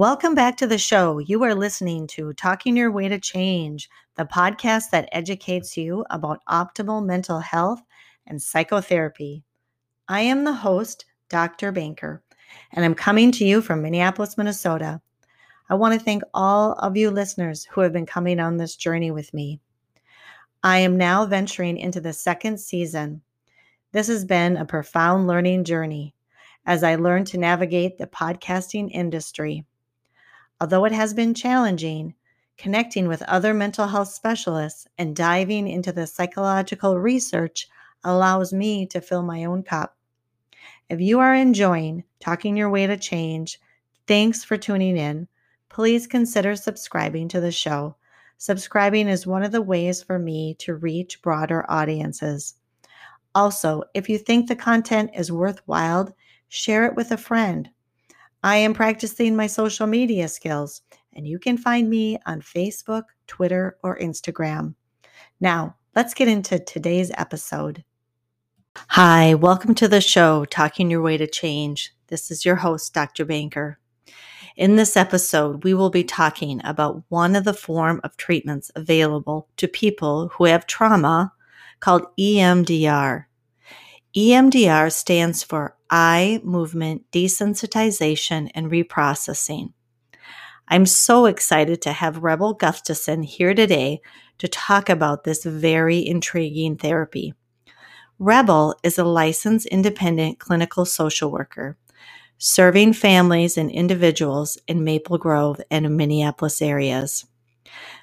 Welcome back to the show. You are listening to Talking Your Way to Change, the podcast that educates you about optimal mental health and psychotherapy. I am the host, Dr. Banker, and I'm coming to you from Minneapolis, Minnesota. I want to thank all of you listeners who have been coming on this journey with me. I am now venturing into the second season. This has been a profound learning journey as I learn to navigate the podcasting industry. Although it has been challenging, connecting with other mental health specialists and diving into the psychological research allows me to fill my own cup. If you are enjoying Talking Your Way to Change, thanks for tuning in. Please consider subscribing to the show. Subscribing is one of the ways for me to reach broader audiences. Also, if you think the content is worthwhile, share it with a friend I am practicing my social media skills, and you can find me on Facebook, Twitter, or Instagram. Now, let's get into today's episode. Hi, welcome to the show, Talking Your Way to Change. This is your host, Dr. Banker. In this episode, we will be talking about one of the form of treatments available to people who have trauma called EMDR. EMDR stands for eye movement desensitization and reprocessing. I'm so excited to have Rebel Gustafson here today to talk about this very intriguing therapy. Rebel is a licensed independent clinical social worker serving families and individuals in Maple Grove and Minneapolis areas.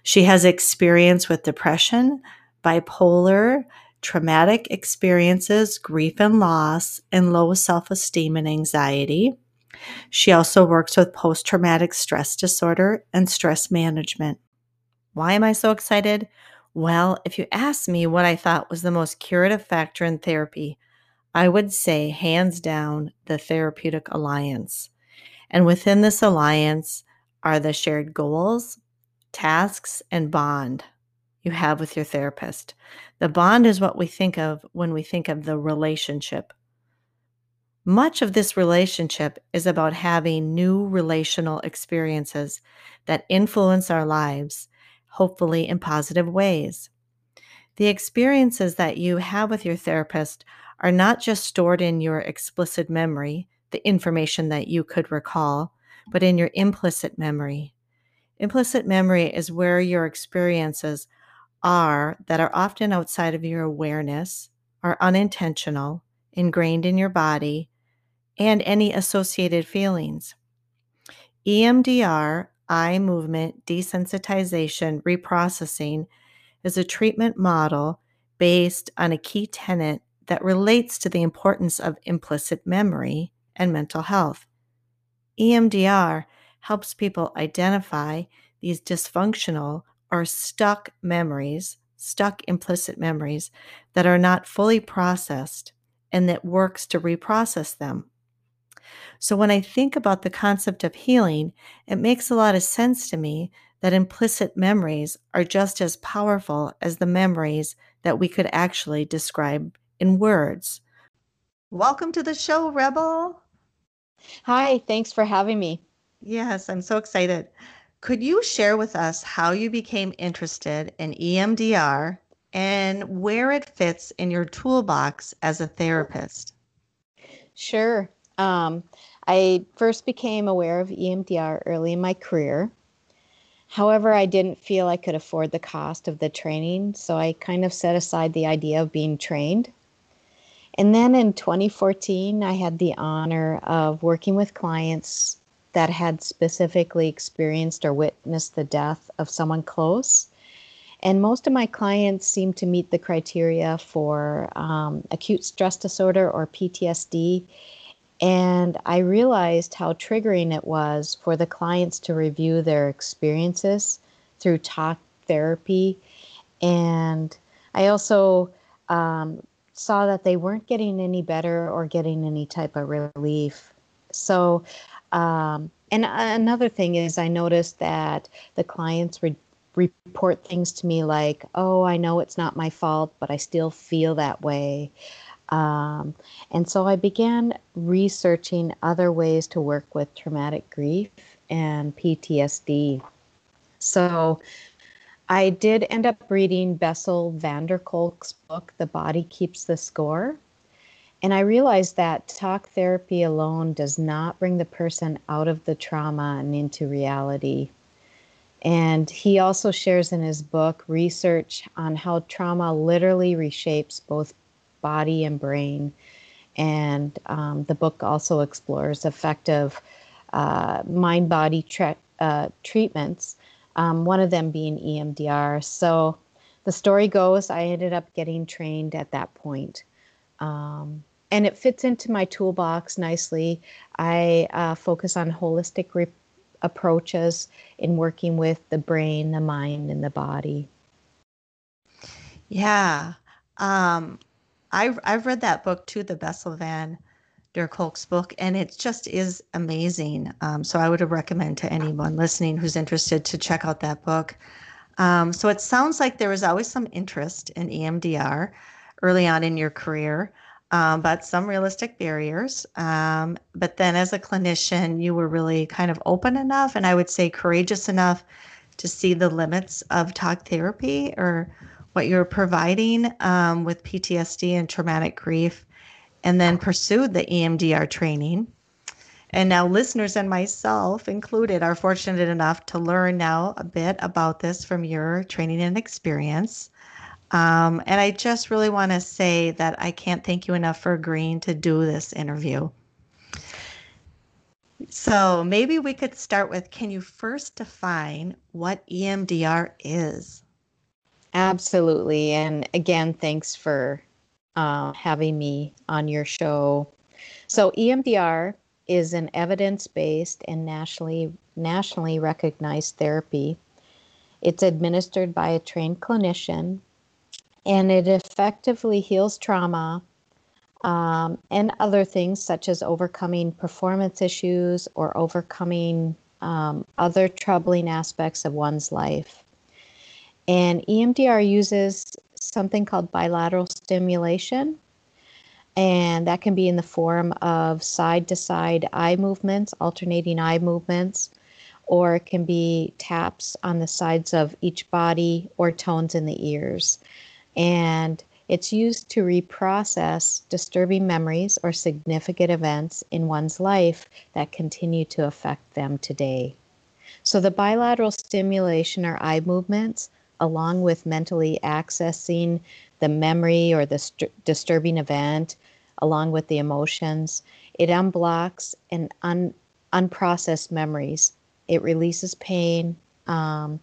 She has experience with depression, bipolar, traumatic experiences, grief and loss, and low self esteem and anxiety. She also works with post traumatic stress disorder and stress management. Why am I so excited? Well, if you ask me what I thought was the most curative factor in therapy, I would say hands down the therapeutic alliance. And within this alliance are the shared goals, tasks, and bond you have with your therapist. The bond is what we think of when we think of the relationship. Much of this relationship is about having new relational experiences that influence our lives, hopefully in positive ways. The experiences that you have with your therapist are not just stored in your explicit memory, the information that you could recall, but in your implicit memory. Implicit memory is where your experiences are that are often outside of your awareness, are unintentional, ingrained in your body, and any associated feelings. EMDR, eye movement desensitization reprocessing, is a treatment model based on a key tenet that relates to the importance of implicit memory and mental health. EMDR helps people identify these dysfunctional are stuck memories, stuck implicit memories that are not fully processed and that works to reprocess them. So when I think about the concept of healing, it makes a lot of sense to me that implicit memories are just as powerful as the memories that we could actually describe in words. Welcome to the show, Rebel. Hi, thanks for having me. Yes, I'm so excited. Could you share with us how you became interested in EMDR and where it fits in your toolbox as a therapist? Sure. Um, I first became aware of EMDR early in my career. However, I didn't feel I could afford the cost of the training, so I kind of set aside the idea of being trained. And then in 2014, I had the honor of working with clients that had specifically experienced or witnessed the death of someone close. And most of my clients seem to meet the criteria for um, acute stress disorder or PTSD. And I realized how triggering it was for the clients to review their experiences through talk therapy. And I also um, saw that they weren't getting any better or getting any type of relief. So um, and another thing is, I noticed that the clients re- report things to me like, oh, I know it's not my fault, but I still feel that way. Um, and so I began researching other ways to work with traumatic grief. and PTSD. So I did end up reading Bessel van der Kolk's book, The Body Keeps the Score. And I realized that talk therapy alone does not bring the person out of the trauma and into reality. And he also shares in his book research on how trauma literally reshapes both body and brain. And um, the book also explores effective uh, mind body uh, treatments, um, one of them being EMDR. So the story goes, I ended up getting trained at that point. Um, and it fits into my toolbox nicely. I uh, focus on holistic re- approaches in working with the brain, the mind, and the body. Yeah. Um, I've, I've read that book too, the Bessel van der Kolk's book, and it just is amazing. Um, so I would recommend to anyone listening who's interested to check out that book. Um, so it sounds like there was always some interest in EMDR early on in your career um, but some realistic barriers. Um, but then as a clinician, you were really kind of open enough and I would say courageous enough to see the limits of talk therapy or what you're providing um, with PTSD and traumatic grief, and then pursued the EMDR training. And now, listeners and myself included are fortunate enough to learn now a bit about this from your training and experience. Um, and I just really want to say that I can't thank you enough for agreeing to do this interview. So maybe we could start with can you first define what EMDR is? Absolutely. And again, thanks for uh, having me on your show. So, EMDR is an evidence based and nationally, nationally recognized therapy. It's administered by a trained clinician and it effectively heals trauma um, and other things such as overcoming performance issues or overcoming um, other troubling aspects of one's life. And EMDR uses something called bilateral stimulation, and that can be in the form of side to side eye movements, alternating eye movements, or it can be taps on the sides of each body or tones in the ears and it's used to reprocess disturbing memories or significant events in one's life that continue to affect them today. So, the bilateral stimulation or eye movements, along with mentally accessing the memory or the st- disturbing event, along with the emotions, it unblocks and un- unprocessed memories. It releases pain, um,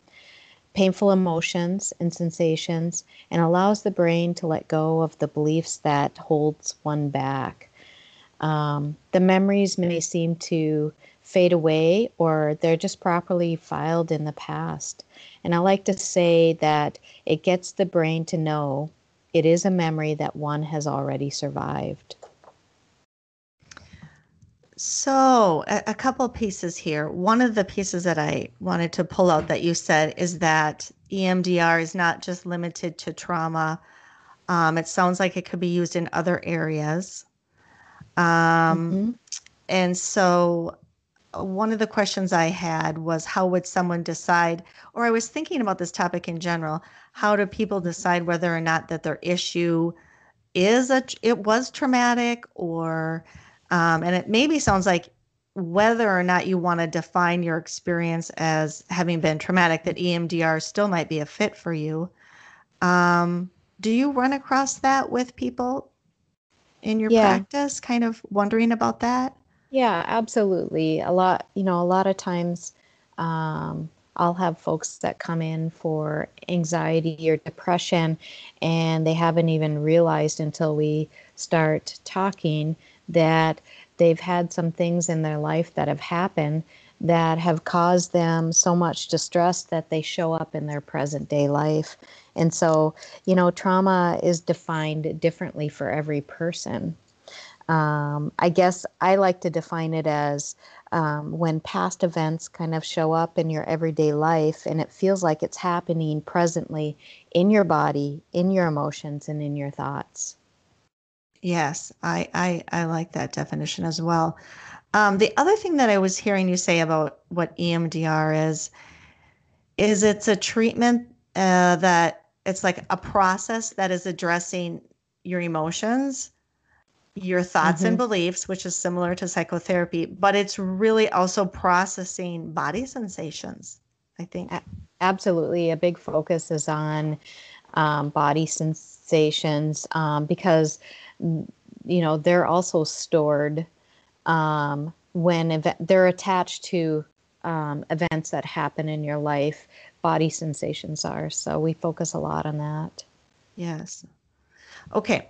painful emotions and sensations and allows the brain to let go of the beliefs that holds one back. Um, the memories may seem to fade away or they're just properly filed in the past. And I like to say that it gets the brain to know it is a memory that one has already survived. So, a, a couple pieces here. One of the pieces that I wanted to pull out that you said is that EMDR is not just limited to trauma. Um, it sounds like it could be used in other areas. Um, mm-hmm. And so, uh, one of the questions I had was how would someone decide, or I was thinking about this topic in general, how do people decide whether or not that their issue is a, it was traumatic or um, and it maybe sounds like whether or not you want to define your experience as having been traumatic, that EMDR still might be a fit for you. Um, do you run across that with people in your yeah. practice, kind of wondering about that? Yeah, absolutely. A lot, you know, a lot of times um, I'll have folks that come in for anxiety or depression, and they haven't even realized until we start talking that they've had some things in their life that have happened that have caused them so much distress that they show up in their present day life. And so, you know, trauma is defined differently for every person. Um, I guess I like to define it as um, when past events kind of show up in your everyday life and it feels like it's happening presently in your body, in your emotions, and in your thoughts. Yes, I, I, I like that definition as well. Um, the other thing that I was hearing you say about what EMDR is, is it's a treatment uh, that it's like a process that is addressing your emotions, your thoughts mm-hmm. and beliefs, which is similar to psychotherapy, but it's really also processing body sensations, I think. Absolutely. A big focus is on um, body sensations um, because, you know, they're also stored um, when ev- they're attached to um, events that happen in your life, body sensations are. So we focus a lot on that. Yes. Okay.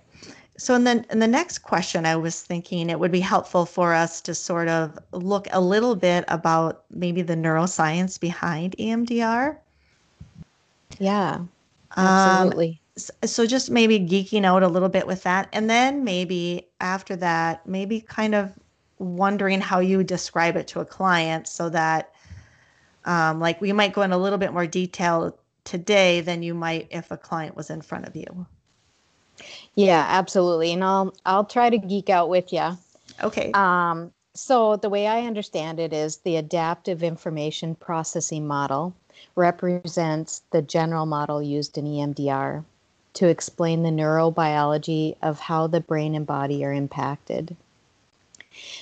So, and then in the next question, I was thinking it would be helpful for us to sort of look a little bit about maybe the neuroscience behind EMDR. Yeah, absolutely. Um, so, just maybe geeking out a little bit with that. And then maybe after that, maybe kind of wondering how you describe it to a client so that um, like we might go in a little bit more detail today than you might if a client was in front of you. Yeah absolutely and i'll i'll try to geek out with you okay. Um, so the way i understand it is the adaptive information processing model represents the general model used in emdr to explain the neurobiology of how the brain and body are impacted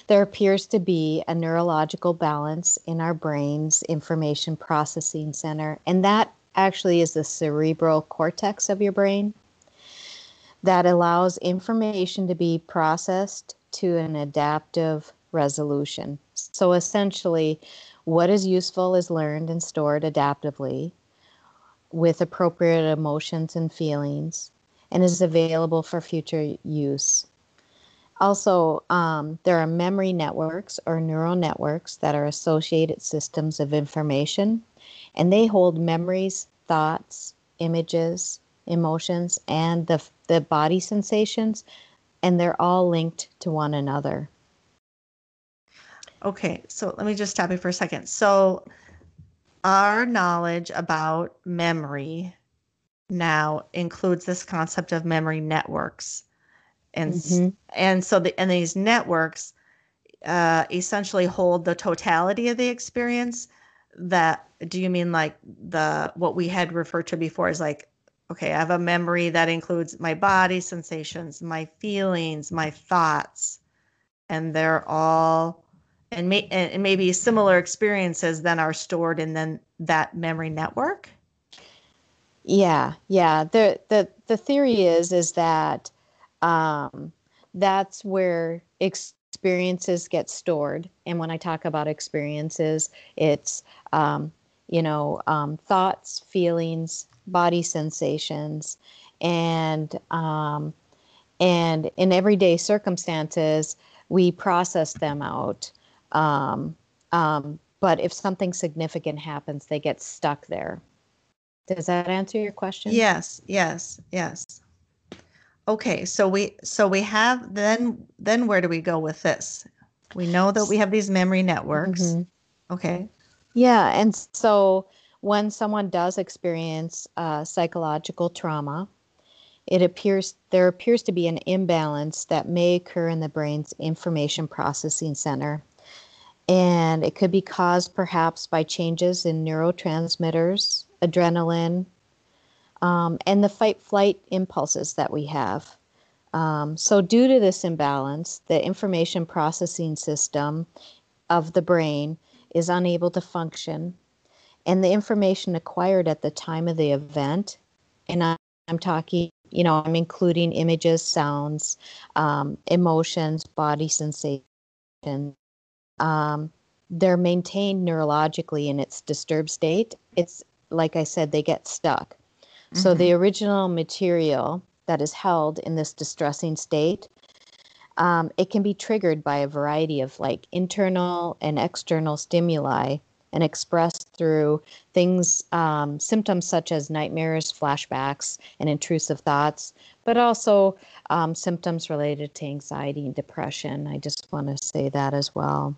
there appears to be a neurological balance in our brain's information processing center, and that actually is the cerebral cortex of your brain that allows information to be processed to an adaptive resolution. So essentially, what is useful is learned and stored adaptively with appropriate emotions and feelings and is available for future use. Also, um, there are memory networks or neural networks that are associated systems of information, and they hold memories, thoughts, images, emotions, and the, the body sensations, and they're all linked to one another. Okay, so let me just stop you for a second. So, our knowledge about memory now includes this concept of memory networks and mm-hmm. and so the and these networks uh, essentially hold the totality of the experience. That do you mean like the what we had referred to before is like okay, I have a memory that includes my body sensations, my feelings, my thoughts, and they're all and, may, and maybe similar experiences then are stored in then that memory network. Yeah, yeah. The the the theory is is that um, that's where experiences get stored. And when I talk about experiences, it's, um, you know, um, thoughts, feelings, body sensations, and um, and in everyday circumstances, we process them out. Um, um, but if something significant happens, they get stuck there. Does that answer your question? Yes, yes, yes. Okay, so we so we have then then where do we go with this? We know that we have these memory networks. Mm-hmm. Okay. Yeah, and so when someone does experience uh, psychological trauma, it appears there appears to be an imbalance that may occur in the brain's information processing center. And it could be caused perhaps by changes in neurotransmitters, adrenaline, um, and the fight flight impulses that we have. Um, so, due to this imbalance, the information processing system of the brain is unable to function, and the information acquired at the time of the event, and I, am talking, you know, I'm including images, sounds, um, emotions, body sensation. Um, they're maintained neurologically in its disturbed state. It's like I said, they get stuck. So mm-hmm. the original material that is held in this distressing state, um, it can be triggered by a variety of like internal and external stimuli and expressed through things, um, symptoms such as nightmares, flashbacks, and intrusive thoughts, but also um, symptoms related to anxiety and depression. I just want to say that as well.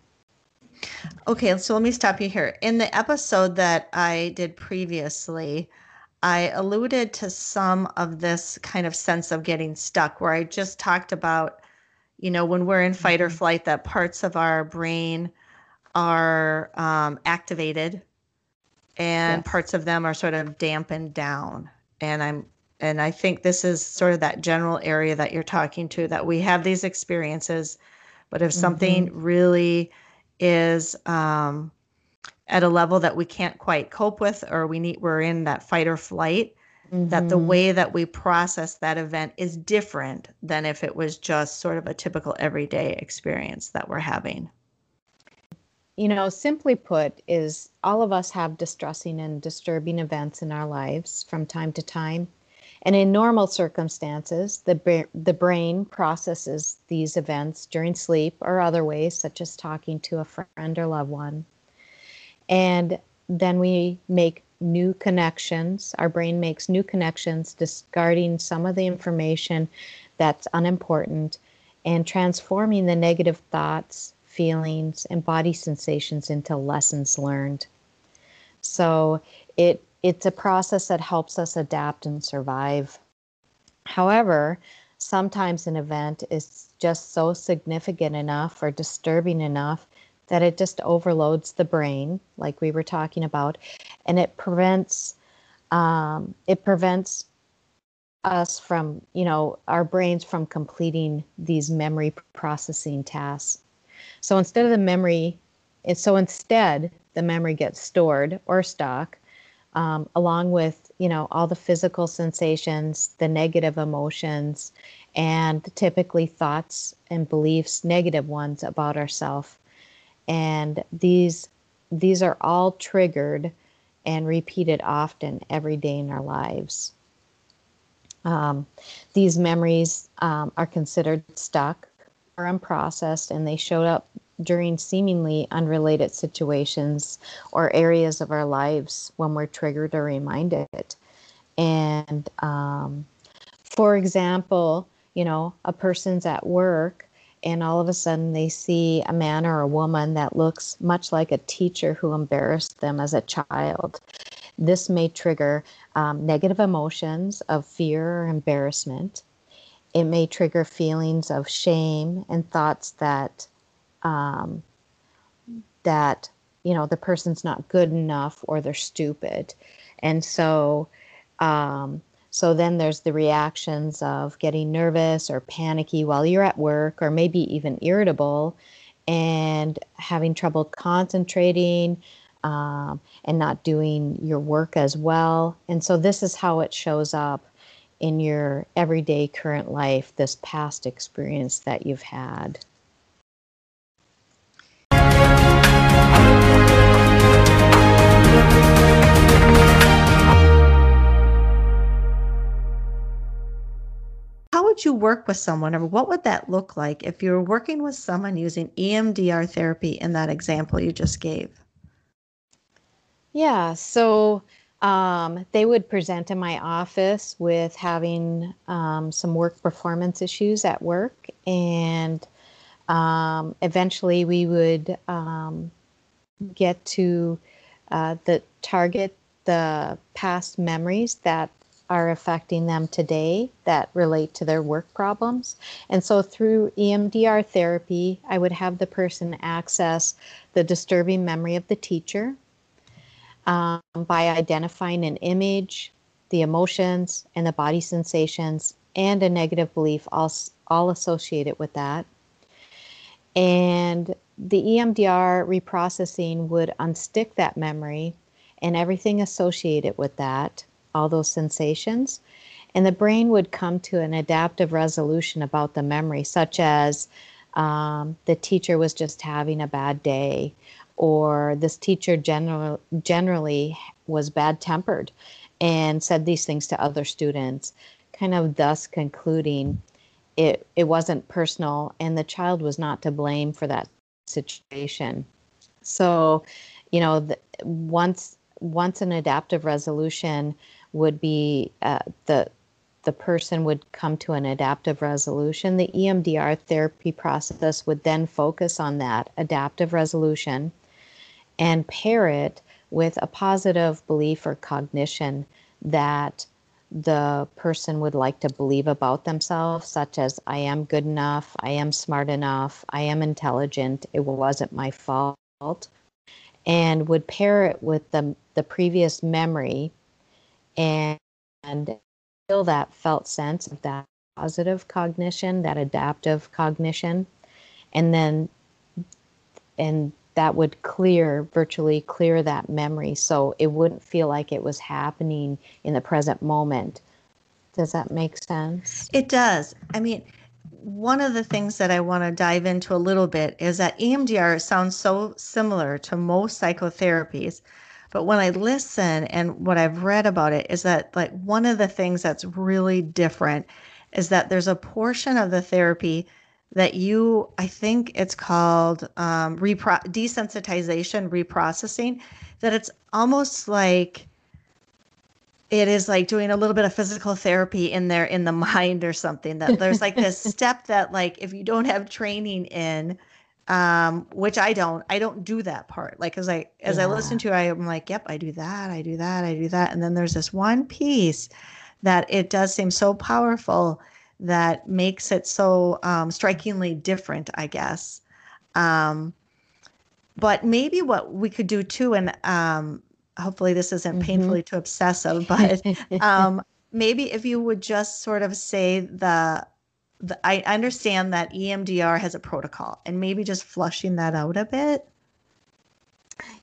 Okay, so let me stop you here. In the episode that I did previously, I alluded to some of this kind of sense of getting stuck, where I just talked about, you know, when we're in fight or mm-hmm. flight, that parts of our brain are um, activated and yes. parts of them are sort of dampened down. And I'm and I think this is sort of that general area that you're talking to that we have these experiences, but if something mm-hmm. really is um, at a level that we can't quite cope with, or we need we're in that fight or flight, mm-hmm. that the mm-hmm. way that we process that event is different than if it was just sort of a typical everyday experience that we're having. You know, simply put, is all of us have distressing and disturbing events in our lives from time to time. And in normal circumstances, the, the brain processes these events during sleep or other ways, such as talking to a friend or loved one. And then we make new connections. Our brain makes new connections, discarding some of the information that's unimportant and transforming the negative thoughts, feelings, and body sensations into lessons learned. So it it's a process that helps us adapt and survive. However, sometimes an event is just so significant enough or disturbing enough that it just overloads the brain, like we were talking about, and it prevents um, it prevents us from, you know, our brains from completing these memory processing tasks. So instead of the memory, so instead the memory gets stored or stock, um, along with you know all the physical sensations, the negative emotions, and typically thoughts and beliefs, negative ones about ourselves and these these are all triggered and repeated often every day in our lives. Um, these memories um, are considered stuck or unprocessed, and they showed up during seemingly unrelated situations or areas of our lives when we're triggered or reminded. And um, for example, you know, a person's at work and all of a sudden they see a man or a woman that looks much like a teacher who embarrassed them as a child. This may trigger um, negative emotions of fear or embarrassment. It may trigger feelings of shame and thoughts that um, that you know the person's not good enough or they're stupid, and so um, so then there's the reactions of getting nervous or panicky while you're at work, or maybe even irritable and having trouble concentrating um, and not doing your work as well. And so this is how it shows up in your everyday current life, this past experience that you've had. Would you work with someone or what would that look like if you were working with someone using EMDR therapy in that example you just gave? Yeah, so um, they would present in my office with having um, some work performance issues at work, and um, eventually we would um, get to uh, the target the past memories that are affecting them today that relate to their work problems. And so through EMDR therapy, I would have the person access the disturbing memory of the teacher um, by identifying an image, the emotions, and the body sensations, and a negative belief all, all associated with that. And the EMDR reprocessing would unstick that memory and everything associated with that all those sensations. And the brain would come to an adaptive resolution about the memory, such as um, the teacher was just having a bad day, or this teacher general, generally was bad tempered and said these things to other students, kind of thus concluding it, it wasn't personal and the child was not to blame for that situation. So, you know, the, once once an adaptive resolution would be uh, the the person would come to an adaptive resolution. The EMDR therapy process would then focus on that adaptive resolution and pair it with a positive belief or cognition that the person would like to believe about themselves, such as I am good enough, I am smart enough, I am intelligent, it wasn't my fault, and would pair it with the, the previous memory and, and feel that felt sense of that positive cognition, that adaptive cognition, and then and that would clear virtually clear that memory. So it wouldn't feel like it was happening in the present moment. Does that make sense? It does. I mean one of the things that i want to dive into a little bit is that emdr sounds so similar to most psychotherapies but when i listen and what i've read about it is that like one of the things that's really different is that there's a portion of the therapy that you, I think it's called um, repro- desensitization, reprocessing, that it's almost like it is like doing a little bit of physical therapy in there in the mind or something that there's like this step that like if you don't have training in um which i don't i don't do that part like as i as yeah. i listen to it i'm like yep i do that i do that i do that and then there's this one piece that it does seem so powerful that makes it so um, strikingly different, I guess. Um, but maybe what we could do too, and um, hopefully this isn't mm-hmm. painfully too obsessive, but um, maybe if you would just sort of say the, the, I understand that EMDR has a protocol, and maybe just flushing that out a bit.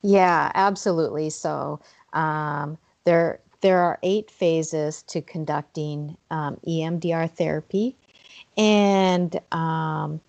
Yeah, absolutely. So um, there there are eight phases to conducting um, EMDR therapy, and um,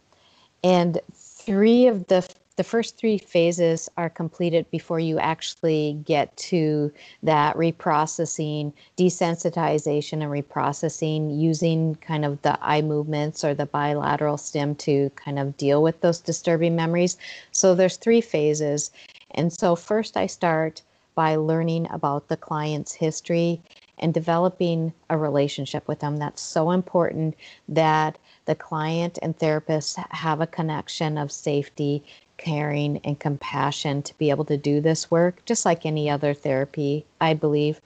and three of the the first three phases are completed before you actually get to that reprocessing, desensitization, and reprocessing using kind of the eye movements or the bilateral stim to kind of deal with those disturbing memories. So there's three phases. And so first I start by learning about the client's history and developing a relationship with them. That's so important that the client and therapist have a connection of safety, caring, and compassion to be able to do this work, just like any other therapy, I believe.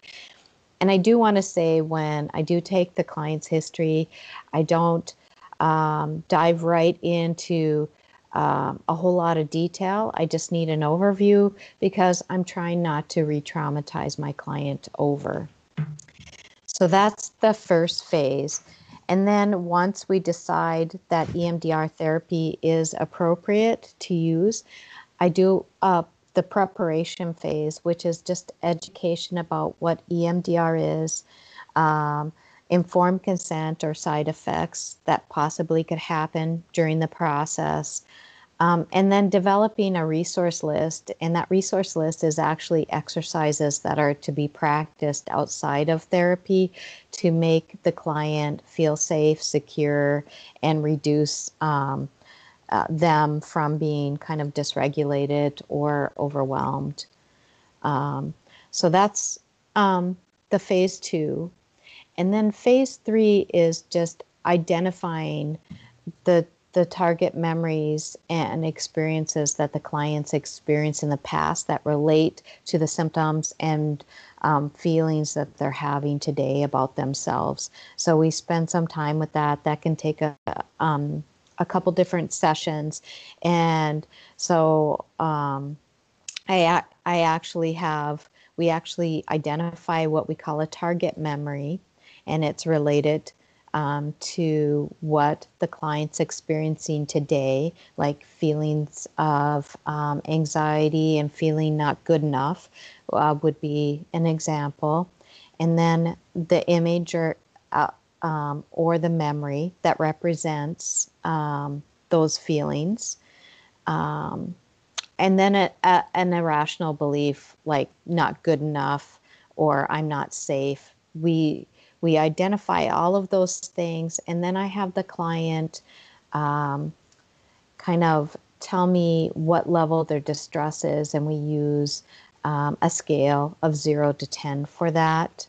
And I do want to say when I do take the client's history, I don't um, dive right into um, a whole lot of detail. I just need an overview because I'm trying not to re traumatize my client over. So that's the first phase. And then once we decide that EMDR therapy is appropriate to use, I do uh, the preparation phase, which is just education about what EMDR is, um, informed consent or side effects that possibly could happen during the process, um, and then developing a resource list, and that resource list is actually exercises that are to be practiced outside of therapy to make the client feel safe, secure, and reduce um, uh, them from being kind of dysregulated or overwhelmed. Um, so that's um, the phase two. And then phase three is just identifying the the target memories and experiences that the clients experienced in the past that relate to the symptoms and um, feelings that they're having today about themselves. So we spend some time with that. That can take a um, a couple different sessions, and so um, I I actually have we actually identify what we call a target memory, and it's related um, to what the client's experiencing today, like feelings of um, anxiety and feeling not good enough, uh, would be an example. And then the image or uh, um, or the memory that represents um, those feelings. Um, and then a, a, an irrational belief like not good enough or I'm not safe. We we identify all of those things, and then I have the client um, kind of tell me what level their distress is, and we use um, a scale of zero to 10 for that.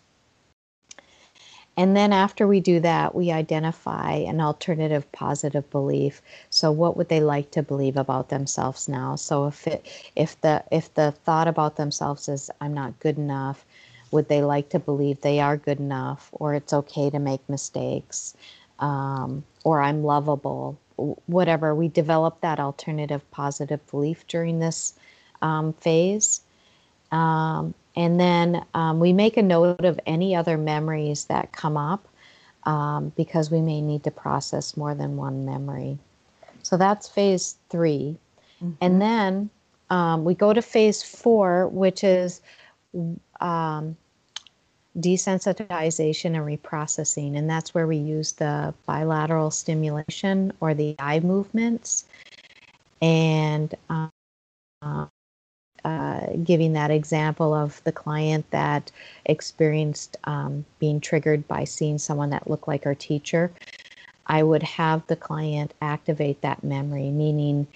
And then after we do that, we identify an alternative positive belief. So what would they like to believe about themselves now? So if it if the if the thought about themselves is I'm not good enough, would they like to believe they are good enough or it's okay to make mistakes um, or i'm lovable whatever we develop that alternative positive belief during this um, phase um, and then um, we make a note of any other memories that come up um, because we may need to process more than one memory. So that's phase 3 mm-hmm. And then um, we go to phase four, which is um, desensitization and reprocessing. And that's where we use the bilateral stimulation or the eye movements. And uh, uh, giving that example of the client that experienced um, being triggered by seeing someone that looked like our teacher, I would have the client activate that memory, meaning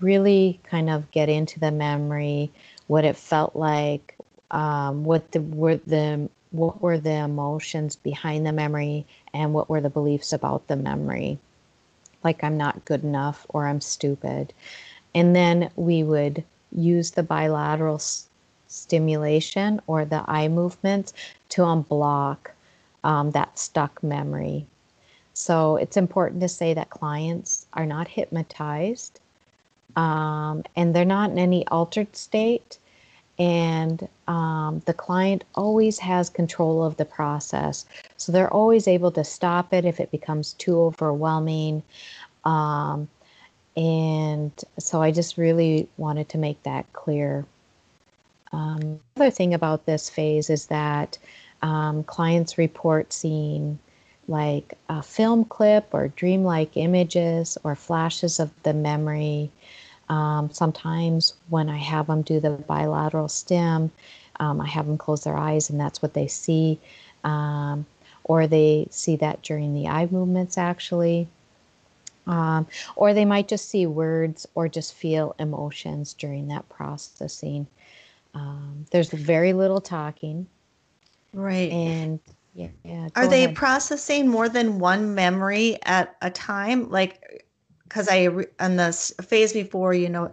really kind of get into the memory, what it felt like, um, what the were the what were the emotions behind the memory, and what were the beliefs about the memory, like I'm not good enough or I'm stupid, and then we would use the bilateral s- stimulation or the eye movement to unblock um, that stuck memory. So it's important to say that clients are not hypnotized um, and they're not in any altered state. And um, the client always has control of the process. So they're always able to stop it if it becomes too overwhelming. Um, and so I just really wanted to make that clear. Um, other thing about this phase is that um, clients report seeing like a film clip or dreamlike images or flashes of the memory. Um, sometimes when I have them do the bilateral stim, um, I have them close their eyes and that's what they see. Um, or they see that during the eye movements actually. Um, or they might just see words or just feel emotions during that processing. Um, there's very little talking. Right. And yeah. yeah Are they ahead. processing more than one memory at a time? Like, because I, on the phase before, you know,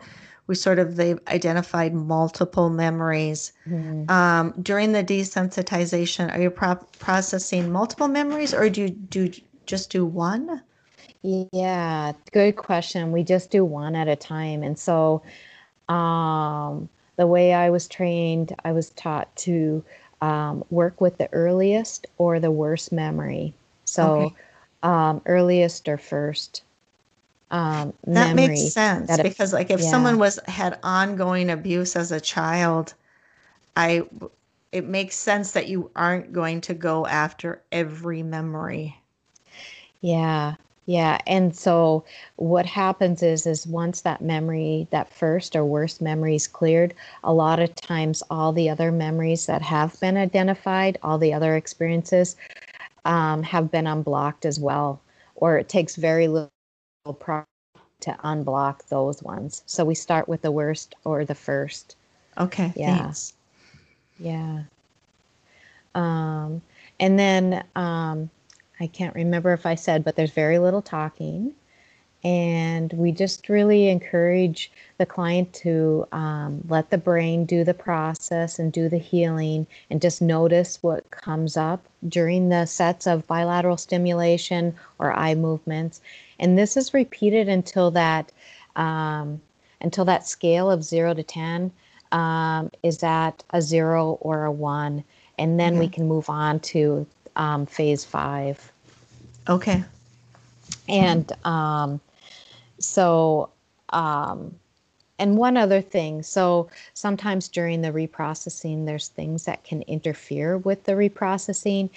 we sort of they've identified multiple memories mm-hmm. um, during the desensitization are you pro- processing multiple memories or do you do just do one yeah, good question. We just do one at a time. And so um, the way I was trained, I was taught to um, work with the earliest or the worst memory. So okay. um, earliest or first. Um, that makes sense that because like if yeah. someone was had ongoing abuse as a child, I it makes sense that you aren't going to go after every memory. Yeah, yeah, and so what happens is is once that memory, that first or worst memory is cleared, a lot of times all the other memories that have been identified, all the other experiences, um, have been unblocked as well, or it takes very little to unblock those ones. So we start with the worst or the first. Okay. Yeah. Thanks. Yeah. Um, and then um, I can't remember if I said, but there's very little talking. And we just really encourage the client to um, let the brain do the process and do the healing and just notice what comes up during the sets of bilateral stimulation or eye movements. And this is repeated until that um, until that scale of zero to 10 um, is at a zero or a one. And then we can move on to um, phase five. Okay. And um, so, um, and one other thing. So sometimes during the reprocessing, there's things that can interfere with the reprocessing.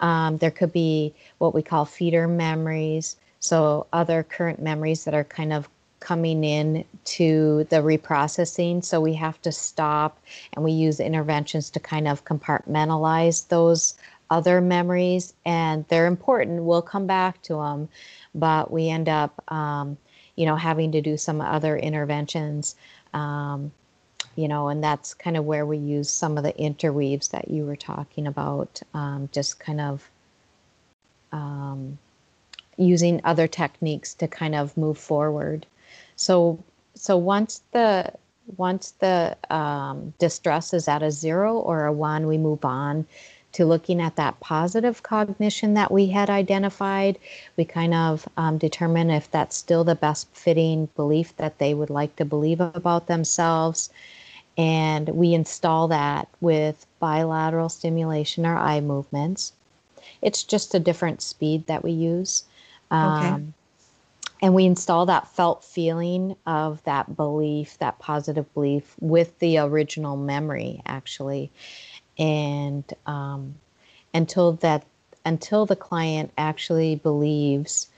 Um, there could be what we call feeder memories. So other current memories that are kind of coming in to the reprocessing. So we have to stop and we use interventions to kind of compartmentalize those other memories and they're important. We'll come back to them, but we end up, um, you know, having to do some other interventions. Um, you know, and that's kind of where we use some of the interweaves that you were talking about, um, just kind of um, using other techniques to kind of move forward. So, so once the once the um, distress is at a zero or a one, we move on to looking at that positive cognition that we had identified. We kind of um, determine if that's still the best fitting belief that they would like to believe about themselves. And we install that with bilateral stimulation or eye movements. It's just a different speed that we use. Um, okay. And we install that felt feeling of that belief, that positive belief, with the original memory, actually and um, until that until the client actually believes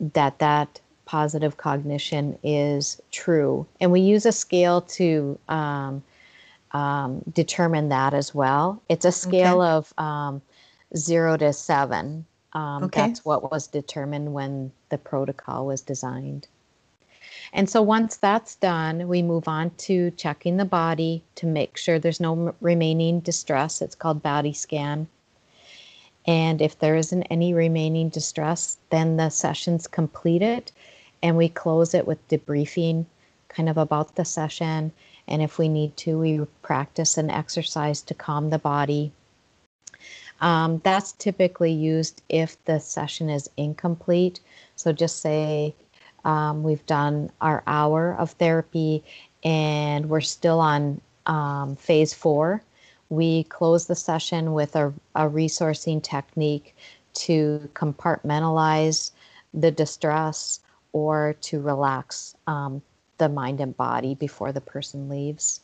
that that positive cognition is true and we use a scale to um, um, determine that as well it's a scale okay. of um, zero to seven um, okay. that's what was determined when the protocol was designed and so once that's done, we move on to checking the body to make sure there's no remaining distress. It's called body scan. And if there isn't any remaining distress, then the session's completed and we close it with debriefing kind of about the session. And if we need to, we practice an exercise to calm the body. Um, that's typically used if the session is incomplete. So just say um, we've done our hour of therapy and we're still on um, phase four. We close the session with a, a resourcing technique to compartmentalize the distress or to relax um, the mind and body before the person leaves.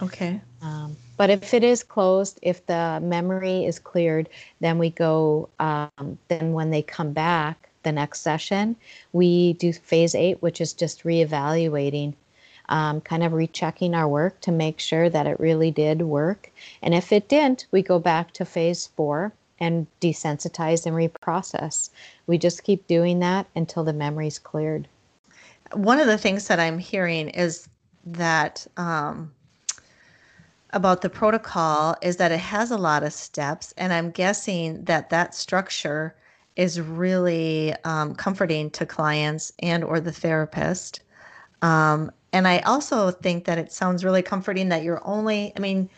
Okay. Um, but if it is closed, if the memory is cleared, then we go, um, then when they come back, the next session, we do phase eight, which is just reevaluating, um, kind of rechecking our work to make sure that it really did work. And if it didn't, we go back to phase four and desensitize and reprocess. We just keep doing that until the memory's cleared. One of the things that I'm hearing is that um, about the protocol is that it has a lot of steps, and I'm guessing that that structure is really um, comforting to clients and or the therapist. Um, and i also think that it sounds really comforting that you're only i mean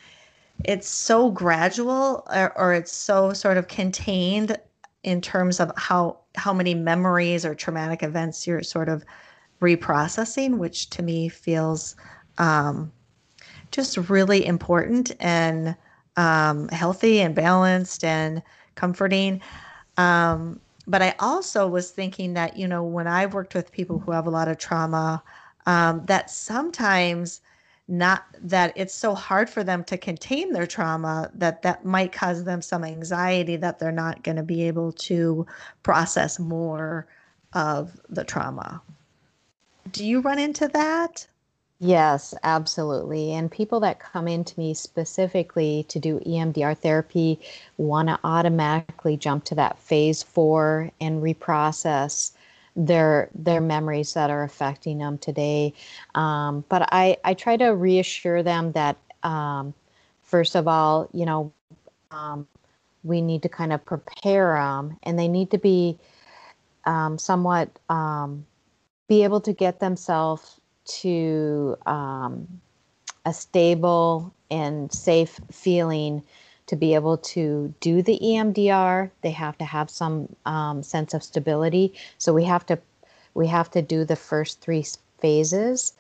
it's so gradual or, or it's so sort of contained in terms of how how many memories or traumatic events you're sort of reprocessing which to me feels um, just really important and um, healthy and balanced and comforting um, but I also was thinking that, you know, when I've worked with people who have a lot of trauma, um, that sometimes not that it's so hard for them to contain their trauma that that might cause them some anxiety that they're not going to be able to process more of the trauma. Do you run into that? Yes, absolutely. And people that come into me specifically to do EMDR therapy want to automatically jump to that phase four and reprocess their their memories that are affecting them today. Um, but I, I try to reassure them that um, first of all, you know, um, we need to kind of prepare them, and they need to be um, somewhat um, be able to get themselves to um, a stable and safe feeling to be able to do the EMDR. They have to have some um, sense of stability. So we have to we have to do the first three phases.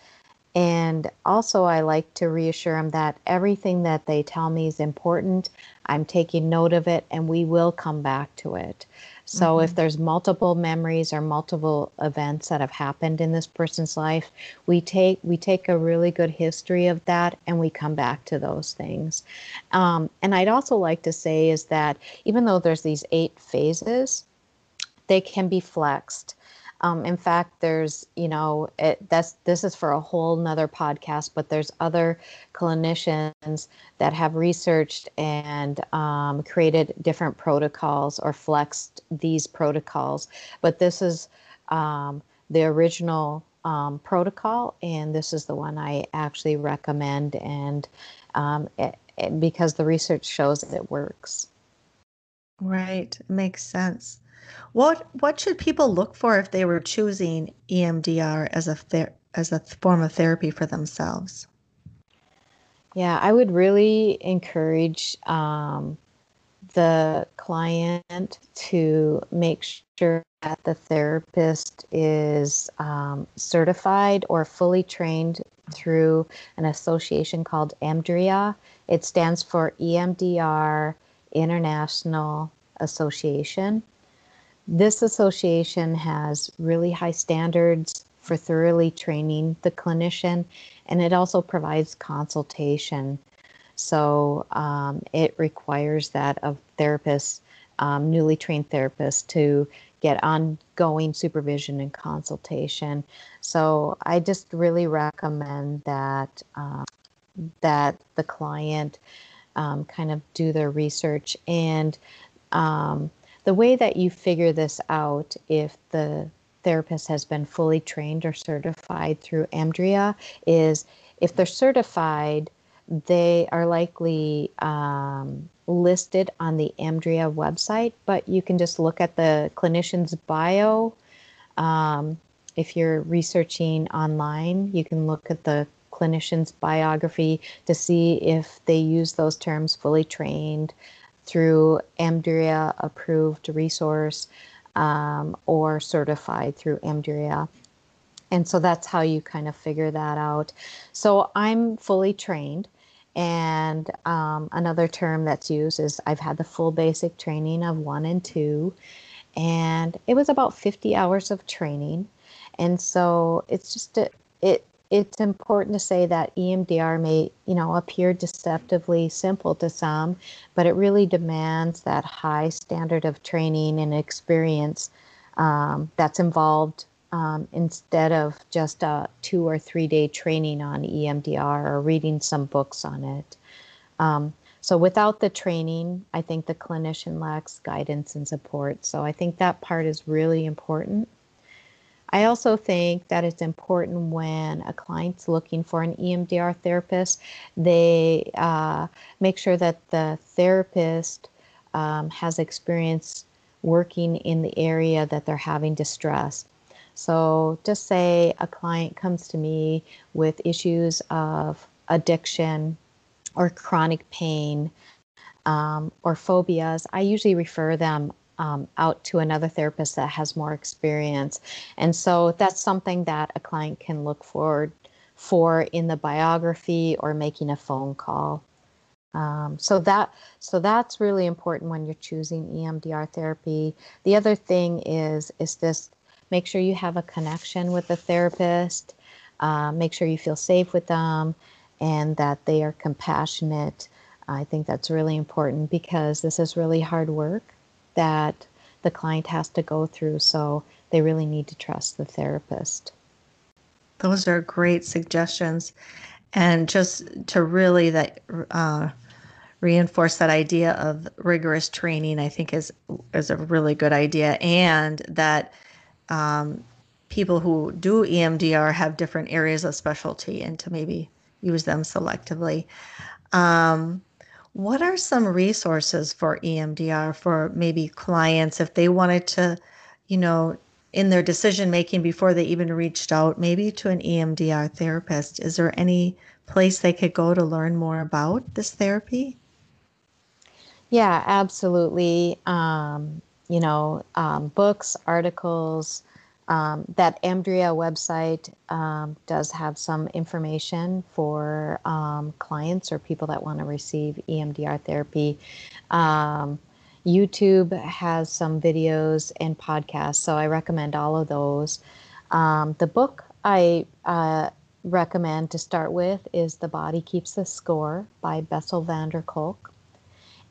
And also, I like to reassure them that everything that they tell me is important. I'm taking note of it, and we will come back to it. So mm-hmm. if there's multiple memories or multiple events that have happened in this person's life, we take we take a really good history of that and we come back to those things. Um, and I'd also like to say is that even though there's these eight phases, they can be flexed. Um, in fact, there's, you know, it, that's this is for a whole nother podcast, but there's other clinicians that have researched and um, created different protocols or flexed these protocols. But this is um, the original um, protocol, and this is the one I actually recommend, and um, it, it, because the research shows that it works. Right, makes sense. What what should people look for if they were choosing EMDR as a ther- as a form of therapy for themselves? Yeah, I would really encourage um, the client to make sure that the therapist is um, certified or fully trained through an association called EMDRIA. It stands for EMDR International Association. This association has really high standards for thoroughly training the clinician, and it also provides consultation so um, it requires that of therapists, um, newly trained therapists, to get ongoing supervision and consultation. So I just really recommend that um, that the client um, kind of do their research and um, the way that you figure this out if the therapist has been fully trained or certified through EMDRIA is if they're certified they are likely um, listed on the EMDRIA website, but you can just look at the clinician's bio. Um, if you're researching online, you can look at the clinician's biography to see if they use those terms fully trained through EMDRIA approved resource um, or certified through EMDRIA. And so that's how you kind of figure that out. So I'm fully trained. And um, another term that's used is I've had the full basic training of one and two, and it was about 50 hours of training. And so it's just a, it it's important to say that EMDR may, you know, appear deceptively simple to some, but it really demands that high standard of training and experience um, that's involved um, instead of just a two or three day training on EMDR or reading some books on it. Um, so without the training, I think the clinician lacks guidance and support. So I think that part is really important. I also think that it's important when a client's looking for an EMDR therapist, they uh, make sure that the therapist um, has experience working in the area that they're having distress. So just say a client comes to me with issues of addiction or chronic pain um, or phobias, I usually refer them um, out to another therapist that has more experience. And so that's something that a client can look forward for in the biography or making a phone call. Um, so that so that's really important when you're choosing EMDR therapy. The other thing is is this make sure you have a connection with the therapist, uh, make sure you feel safe with them, and that they are compassionate. I think that's really important because this is really hard work that the client has to go through. So they really need to trust the therapist. Those are great suggestions. And just to really that uh, reinforce that idea of rigorous training, I think is is a really good idea, and that um, people who do EMDR have different areas of specialty and to maybe use them selectively. Um, what are some resources for EMDR for maybe clients if they wanted to, you know, in their decision making before they even reached out, maybe to an EMDR therapist? Is there any place they could go to learn more about this therapy? Yeah, absolutely. Um, you know, um, books, articles. Um, that EMDRIA website um, does have some information for um, clients or people that want to receive EMDR therapy. Um, YouTube has some videos and podcasts, so I recommend all of those. Um, the book I uh, recommend to start with is The Body Keeps the Score by Bessel van der Kolk.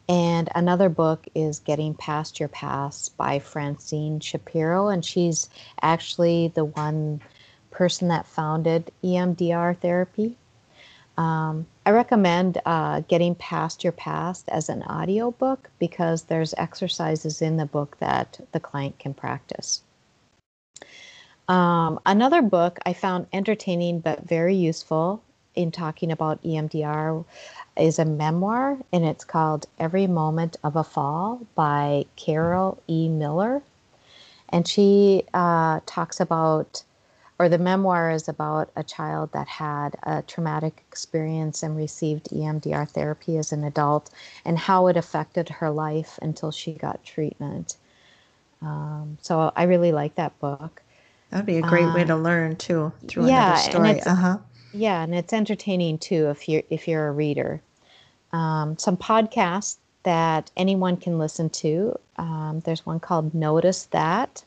And another book is Getting Past Your Past by Francine Shapiro. And she's actually the one person that founded EMDR therapy. Um, I recommend uh, Getting Past Your Past as an audio book because there's exercises in the book that the client can practice. Um, another book I found entertaining but very useful in talking about EMDR is a memoir, and it's called Every Moment of a Fall by Carol E. Miller. And she uh, talks about or the memoir is about a child that had a traumatic experience and received EMDR therapy as an adult and how it affected her life until she got treatment. Um, so I really like that book. That'd be a great uh, way to learn too through yeah, another story. uh-huh. Yeah, and it's entertaining too if you're if you're a reader. Um, some podcasts that anyone can listen to. Um, there's one called Notice That,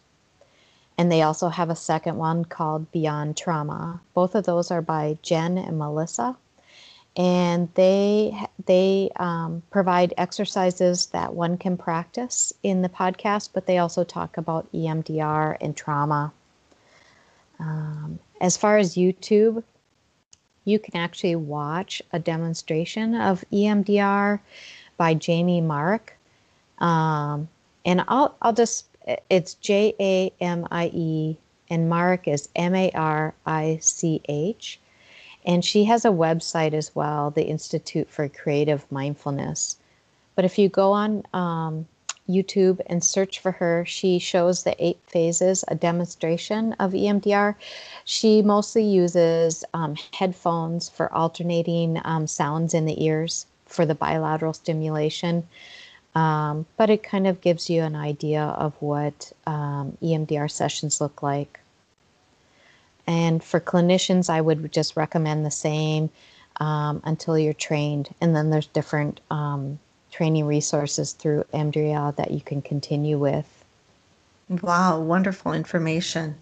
and they also have a second one called Beyond Trauma. Both of those are by Jen and Melissa, and they they um, provide exercises that one can practice in the podcast, but they also talk about EMDR and trauma. Um, as far as YouTube, you can actually watch a demonstration of EMDR by Jamie Marich. Um, and I'll, I'll just, it's J A M I E, and Marich is M A R I C H. And she has a website as well, the Institute for Creative Mindfulness. But if you go on um, YouTube and search for her. She shows the eight phases, a demonstration of EMDR. She mostly uses um, headphones for alternating um, sounds in the ears for the bilateral stimulation. Um, but it kind of gives you an idea of what um, EMDR sessions look like. And for clinicians, I would just recommend the same um, until you're trained. And then there's different um, training resources through EMDRIA that you can continue with. Wow, wonderful information.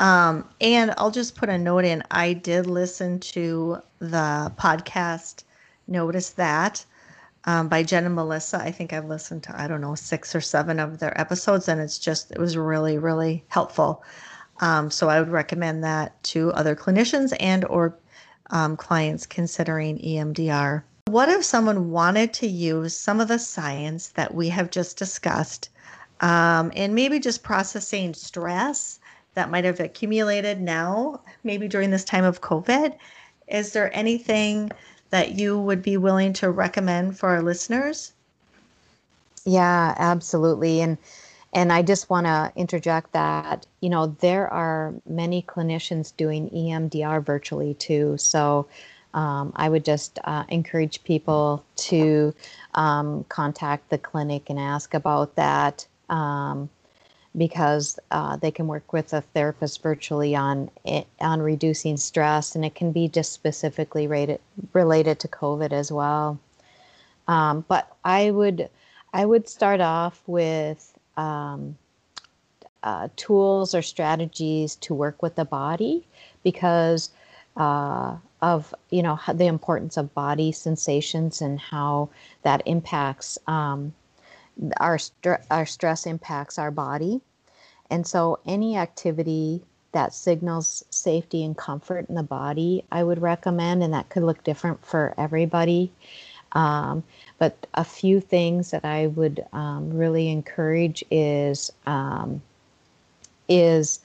Um, and I'll just put a note in. I did listen to the podcast, Notice That, um, by Jen and Melissa. I think I've listened to, I don't know, six or seven of their episodes, and it's just, it was really, really helpful. Um, so I would recommend that to other clinicians and or um, clients considering EMDR. What if someone wanted to use some of the science that we have just discussed um, and maybe just processing stress that might have accumulated now, maybe during this time of COVID? Is there anything that you would be willing to recommend for our listeners? Yeah, absolutely. And and I just want to interject that, you know, there are many clinicians doing EMDR virtually too. So um, I would just uh, encourage people to um, contact the clinic and ask about that um, because uh, they can work with a therapist virtually on it, on reducing stress, and it can be just specifically rated, related to COVID as well. Um, but I would I would start off with um, uh, tools or strategies to work with the body because uh, of you know the importance of body sensations and how that impacts um, our our stress impacts our body, and so any activity that signals safety and comfort in the body, I would recommend, and that could look different for everybody. Um, but a few things that I would um, really encourage is um, is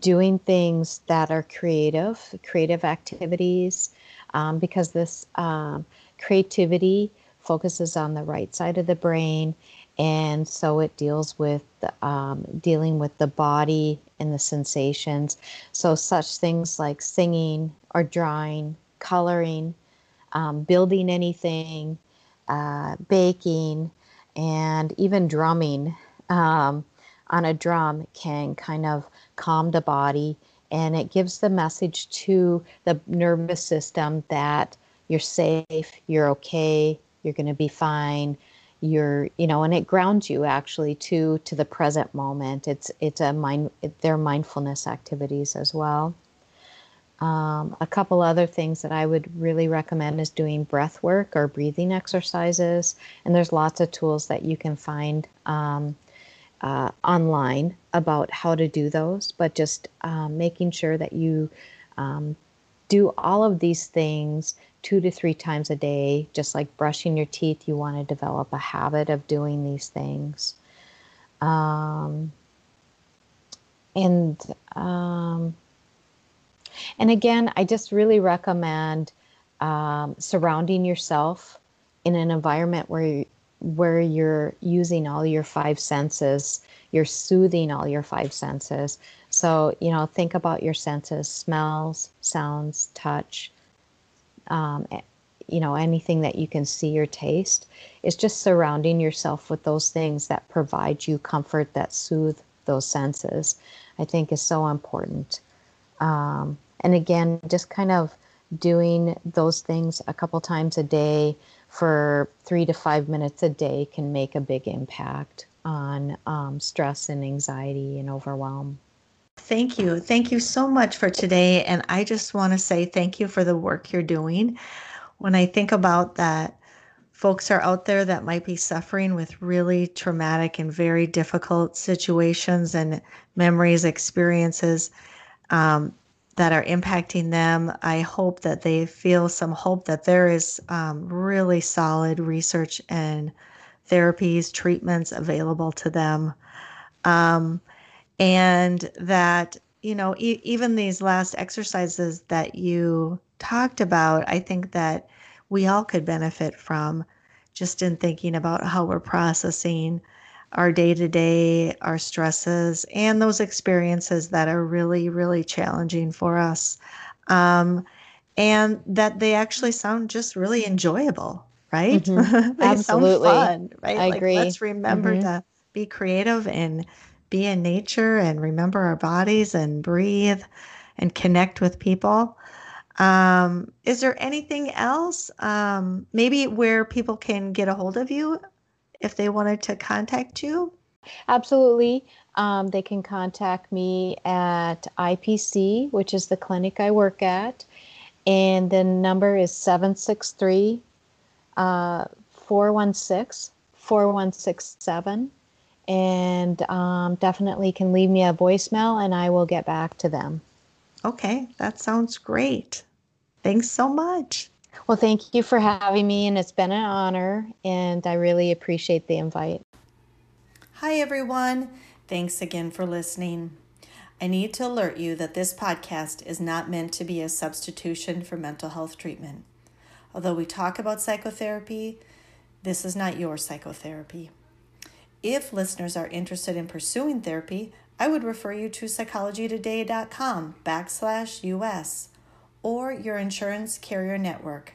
doing things that are creative, creative activities, um, because this um, creativity focuses on the right side of the brain. And so it deals with um, dealing with the body and the sensations. So, such things like singing or drawing, coloring, um, building anything, uh, baking, and even drumming um, on a drum can kind of calm the body and it gives the message to the nervous system that you're safe, you're okay, you're going to be fine. You're, you know, and it grounds you actually to to the present moment. It's it's a mind. It, they're mindfulness activities as well. Um, a couple other things that I would really recommend is doing breath work or breathing exercises. And there's lots of tools that you can find um, uh, online about how to do those, but just um, making sure that you um, do all of these things two to three times a day, just like brushing your teeth. You want to develop a habit of doing these things. Um, and um, and again, I just really recommend um, surrounding yourself in an environment where where you're using all your five senses, you're soothing all your five senses. So, you know, think about your senses smells, sounds, touch, um, you know, anything that you can see or taste. It's just surrounding yourself with those things that provide you comfort, that soothe those senses, I think is so important. Um, and again, just kind of doing those things a couple times a day for three to five minutes a day can make a big impact on um, stress and anxiety and overwhelm. Thank you. Thank you so much for today. And I just want to say thank you for the work you're doing. When I think about that, folks are out there that might be suffering with really traumatic and very difficult situations and memories, experiences um, that are impacting them. I hope that they feel some hope that there is um, really solid research and therapies, treatments available to them. Um, and that, you know, e- even these last exercises that you talked about, I think that we all could benefit from just in thinking about how we're processing our day to day, our stresses, and those experiences that are really, really challenging for us. Um, and that they actually sound just really enjoyable, right? Mm-hmm. Absolutely. fun, right? I like, agree. Let's remember mm-hmm. to be creative and be in nature and remember our bodies and breathe and connect with people. Um, is there anything else, um, maybe where people can get a hold of you if they wanted to contact you? Absolutely. Um, they can contact me at IPC, which is the clinic I work at. And the number is 763 uh, 416 4167. And um, definitely can leave me a voicemail and I will get back to them. Okay, that sounds great. Thanks so much. Well, thank you for having me, and it's been an honor, and I really appreciate the invite. Hi, everyone. Thanks again for listening. I need to alert you that this podcast is not meant to be a substitution for mental health treatment. Although we talk about psychotherapy, this is not your psychotherapy. If listeners are interested in pursuing therapy, I would refer you to psychologytoday.com backslash US or your insurance carrier network.